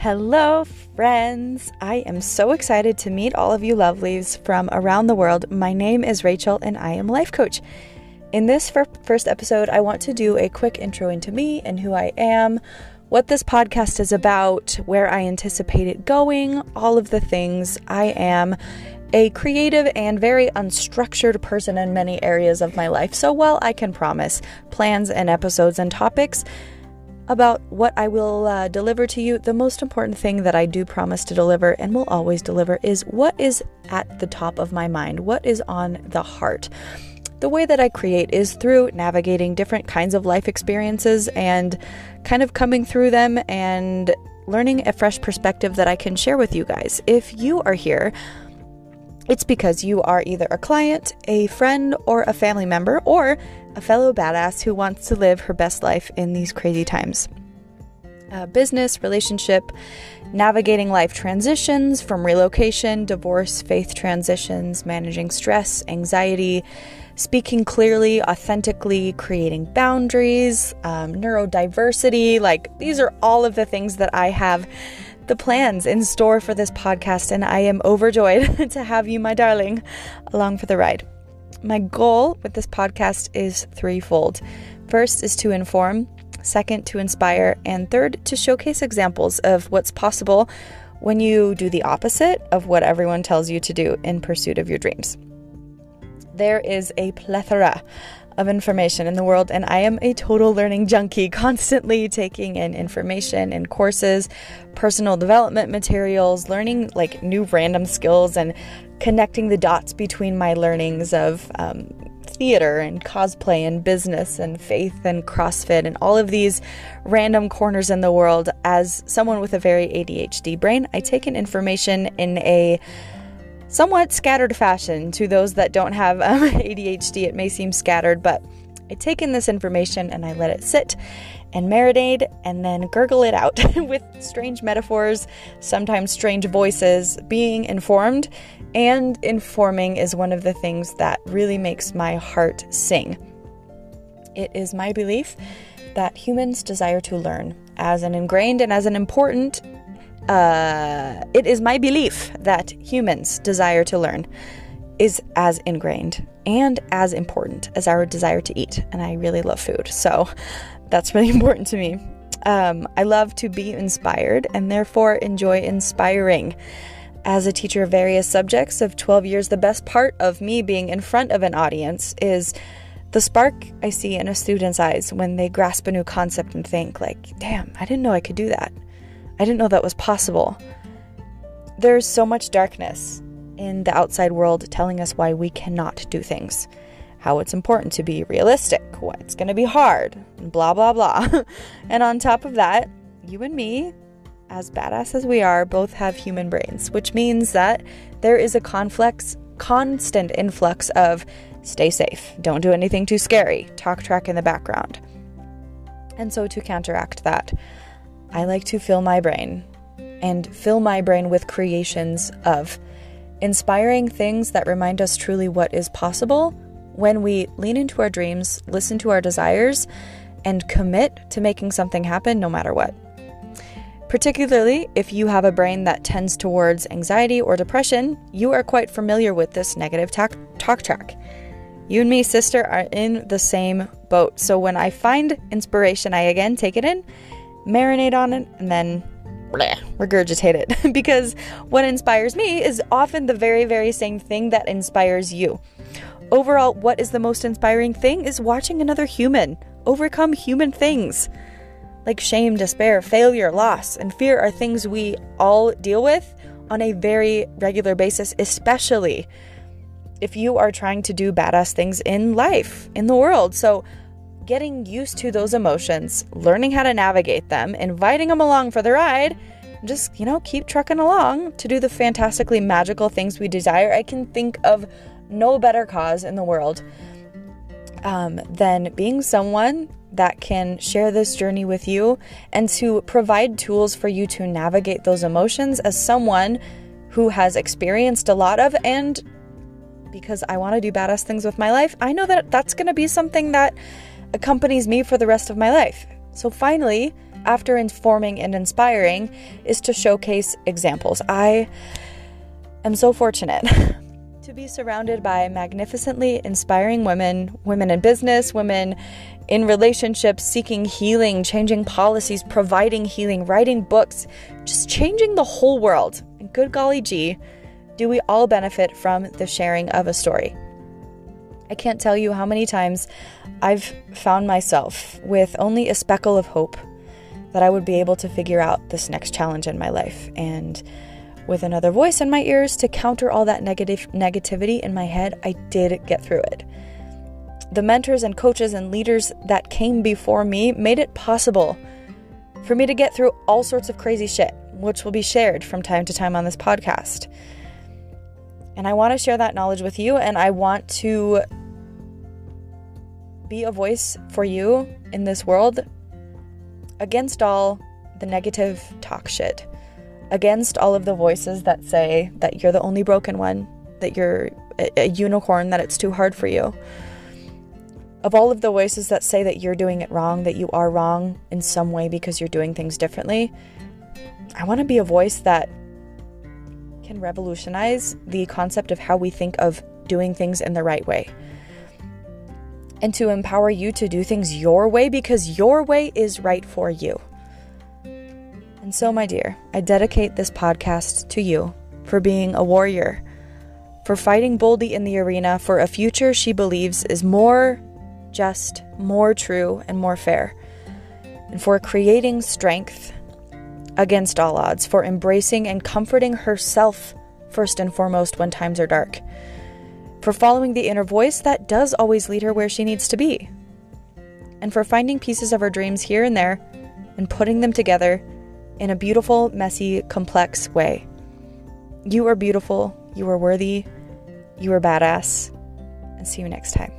Hello, friends. I am so excited to meet all of you lovelies from around the world. My name is Rachel and I am a life coach. In this first episode, I want to do a quick intro into me and who I am, what this podcast is about, where I anticipate it going, all of the things. I am a creative and very unstructured person in many areas of my life. So, while I can promise plans and episodes and topics, about what I will uh, deliver to you, the most important thing that I do promise to deliver and will always deliver is what is at the top of my mind, what is on the heart. The way that I create is through navigating different kinds of life experiences and kind of coming through them and learning a fresh perspective that I can share with you guys. If you are here, it's because you are either a client, a friend, or a family member, or a fellow badass who wants to live her best life in these crazy times. Uh, business, relationship, navigating life transitions from relocation, divorce, faith transitions, managing stress, anxiety, speaking clearly, authentically, creating boundaries, um, neurodiversity. Like, these are all of the things that I have the plans in store for this podcast, and I am overjoyed to have you, my darling, along for the ride. My goal with this podcast is threefold. First is to inform, second, to inspire, and third, to showcase examples of what's possible when you do the opposite of what everyone tells you to do in pursuit of your dreams. There is a plethora of information in the world, and I am a total learning junkie, constantly taking in information and courses, personal development materials, learning like new random skills, and connecting the dots between my learnings of um, theater and cosplay and business and faith and CrossFit and all of these random corners in the world. As someone with a very ADHD brain, I take in information in a somewhat scattered fashion. To those that don't have um, ADHD, it may seem scattered, but I take in this information and I let it sit and marinate and then gurgle it out with strange metaphors, sometimes strange voices. Being informed and informing is one of the things that really makes my heart sing. It is my belief that humans desire to learn as an ingrained and as an important uh, it is my belief that humans' desire to learn is as ingrained and as important as our desire to eat. And I really love food. So that's really important to me. Um, I love to be inspired and therefore enjoy inspiring. As a teacher of various subjects of 12 years, the best part of me being in front of an audience is the spark I see in a student's eyes when they grasp a new concept and think, like, damn, I didn't know I could do that. I didn't know that was possible. There's so much darkness in the outside world telling us why we cannot do things, how it's important to be realistic, why it's going to be hard, blah, blah, blah. and on top of that, you and me, as badass as we are, both have human brains, which means that there is a conflux, constant influx of stay safe, don't do anything too scary, talk track in the background. And so to counteract that, I like to fill my brain and fill my brain with creations of inspiring things that remind us truly what is possible when we lean into our dreams, listen to our desires, and commit to making something happen no matter what. Particularly if you have a brain that tends towards anxiety or depression, you are quite familiar with this negative talk, talk track. You and me, sister, are in the same boat. So when I find inspiration, I again take it in marinate on it, and then bleh, regurgitate it. because what inspires me is often the very, very same thing that inspires you. Overall, what is the most inspiring thing is watching another human overcome human things. Like shame, despair, failure, loss, and fear are things we all deal with on a very regular basis, especially if you are trying to do badass things in life, in the world. So, getting used to those emotions, learning how to navigate them, inviting them along for the ride, just, you know, keep trucking along to do the fantastically magical things we desire. I can think of no better cause in the world um, than being someone that can share this journey with you and to provide tools for you to navigate those emotions as someone who has experienced a lot of and because I want to do badass things with my life, I know that that's going to be something that accompanies me for the rest of my life. So finally, after informing and inspiring is to showcase examples. I am so fortunate to be surrounded by magnificently inspiring women, women in business, women in relationships, seeking healing, changing policies, providing healing, writing books, just changing the whole world. And good golly gee, do we all benefit from the sharing of a story? I can't tell you how many times I've found myself with only a speckle of hope that I would be able to figure out this next challenge in my life. And with another voice in my ears to counter all that negative negativity in my head, I did get through it. The mentors and coaches and leaders that came before me made it possible for me to get through all sorts of crazy shit, which will be shared from time to time on this podcast. And I want to share that knowledge with you, and I want to be a voice for you in this world against all the negative talk shit, against all of the voices that say that you're the only broken one, that you're a, a unicorn, that it's too hard for you. Of all of the voices that say that you're doing it wrong, that you are wrong in some way because you're doing things differently, I want to be a voice that can revolutionize the concept of how we think of doing things in the right way and to empower you to do things your way because your way is right for you. And so, my dear, I dedicate this podcast to you for being a warrior, for fighting boldly in the arena for a future she believes is more just, more true, and more fair, and for creating strength against all odds, for embracing and comforting herself first and foremost when times are dark for following the inner voice that does always lead her where she needs to be, and for finding pieces of her dreams here and there and putting them together in a beautiful, messy, complex way. You are beautiful, you are worthy, you are badass, and see you next time.